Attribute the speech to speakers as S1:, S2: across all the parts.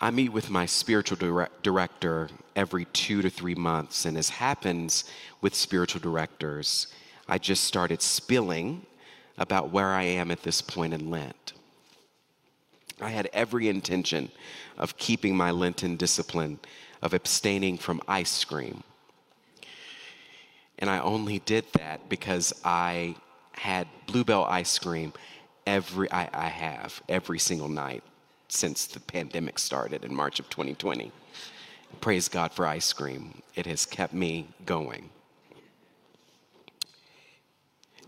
S1: I meet with my spiritual direct- director every two to three months, and as happens with spiritual directors, I just started spilling about where I am at this point in Lent. I had every intention of keeping my Lenten discipline of abstaining from ice cream. And I only did that because I had Bluebell ice cream every I, I have every single night since the pandemic started in March of 2020. Praise God for ice cream. It has kept me going.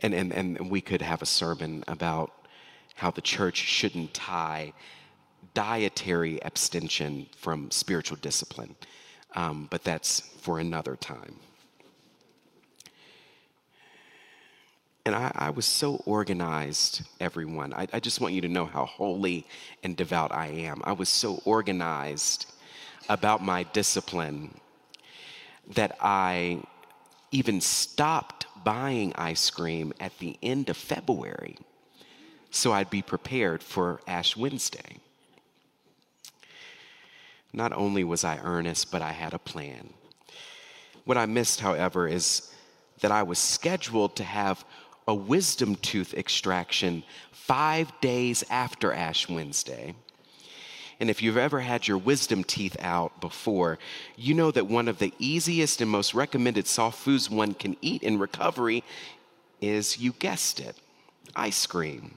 S1: And, and, and we could have a sermon about how the church shouldn't tie dietary abstention from spiritual discipline, um, but that's for another time. I, I, was so organized, everyone. I, I just want you to know how holy and devout I am. I was so organized about my discipline that I even stopped buying ice cream at the end of February so I'd be prepared for Ash Wednesday. Not only was I earnest, but I had a plan. What I missed, however, is that I was scheduled to have a wisdom tooth extraction five days after Ash Wednesday. And if you've ever had your wisdom teeth out before, you know that one of the easiest and most recommended soft foods one can eat in recovery is, you guessed it, ice cream.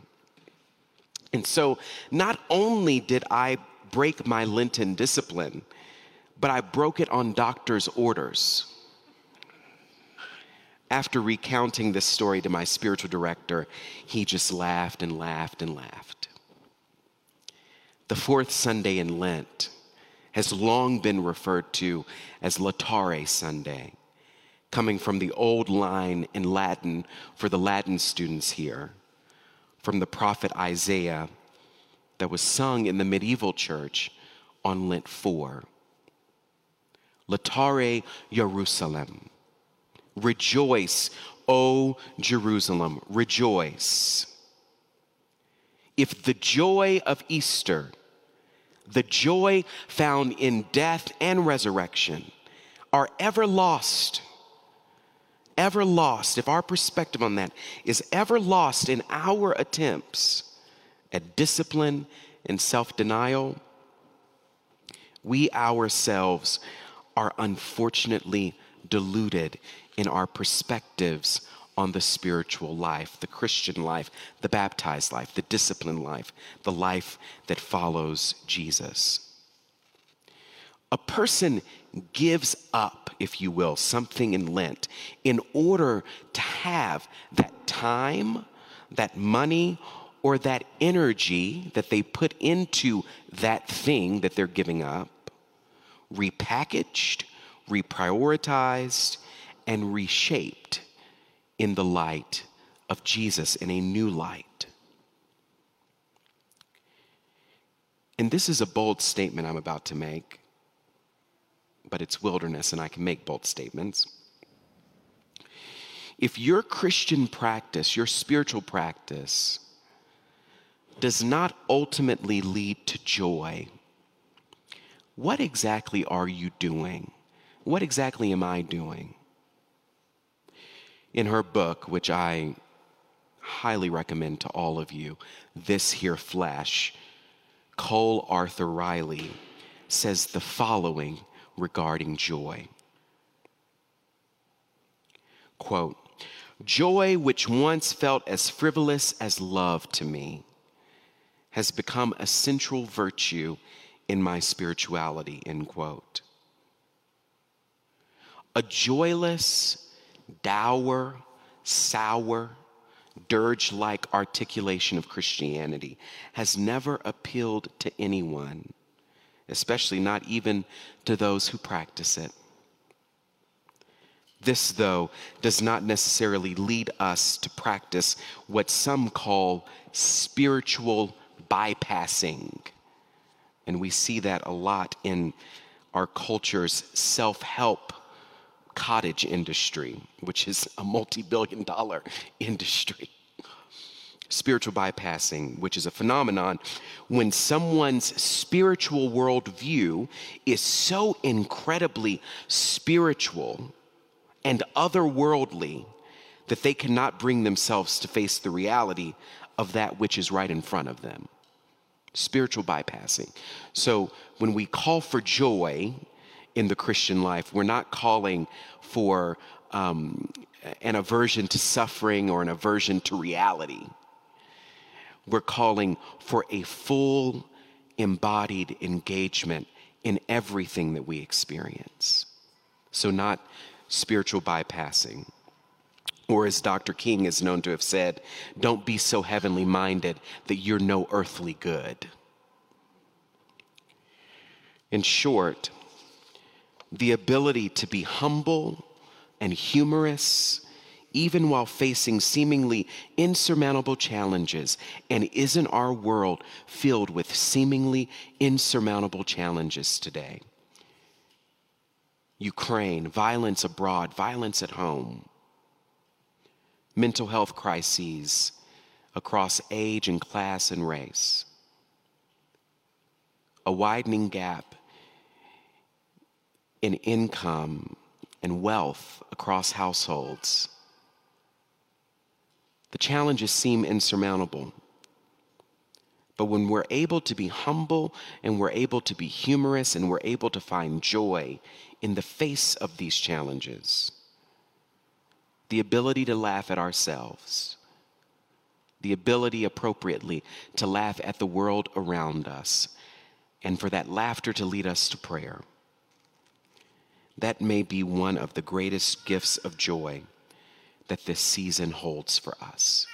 S1: And so, not only did I break my Lenten discipline, but I broke it on doctor's orders. After recounting this story to my spiritual director, he just laughed and laughed and laughed. The fourth Sunday in Lent has long been referred to as Laetare Sunday, coming from the old line in Latin for the Latin students here, from the prophet Isaiah that was sung in the medieval church on Lent 4. Laetare Jerusalem. Rejoice, O Jerusalem, rejoice. If the joy of Easter, the joy found in death and resurrection, are ever lost, ever lost, if our perspective on that is ever lost in our attempts at discipline and self denial, we ourselves are unfortunately deluded in our perspectives on the spiritual life, the Christian life, the baptized life, the disciplined life, the life that follows Jesus. A person gives up, if you will, something in Lent in order to have that time, that money, or that energy that they put into that thing that they're giving up repackaged, reprioritized, and reshaped in the light of Jesus in a new light. And this is a bold statement I'm about to make, but it's wilderness and I can make bold statements. If your Christian practice, your spiritual practice, does not ultimately lead to joy, what exactly are you doing? What exactly am I doing? In her book, which I highly recommend to all of you, This Here Flesh, Cole Arthur Riley says the following regarding joy. Quote, Joy, which once felt as frivolous as love to me, has become a central virtue in my spirituality, end quote. A joyless, dour, sour, dirge like articulation of Christianity has never appealed to anyone, especially not even to those who practice it. This, though, does not necessarily lead us to practice what some call spiritual bypassing. And we see that a lot in our culture's self help cottage industry, which is a multi billion dollar industry. spiritual bypassing, which is a phenomenon when someone's spiritual worldview is so incredibly spiritual and otherworldly that they cannot bring themselves to face the reality of that which is right in front of them. Spiritual bypassing. So when we call for joy in the Christian life, we're not calling for um, an aversion to suffering or an aversion to reality. We're calling for a full, embodied engagement in everything that we experience. So, not spiritual bypassing. Or, as Dr. King is known to have said, don't be so heavenly minded that you're no earthly good. In short, the ability to be humble and humorous even while facing seemingly insurmountable challenges. And isn't our world filled with seemingly insurmountable challenges today? Ukraine, violence abroad, violence at home, mental health crises across age and class and race, a widening gap in income and wealth across households the challenges seem insurmountable. But when we're able to be humble and we're able to be humorous and we're able to find joy in the face of these challenges, the ability to laugh at ourselves, the ability appropriately to laugh at the world around us, and for that laughter to lead us to prayer, that may be one of the greatest gifts of joy that this season holds for us.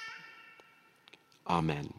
S1: Amen.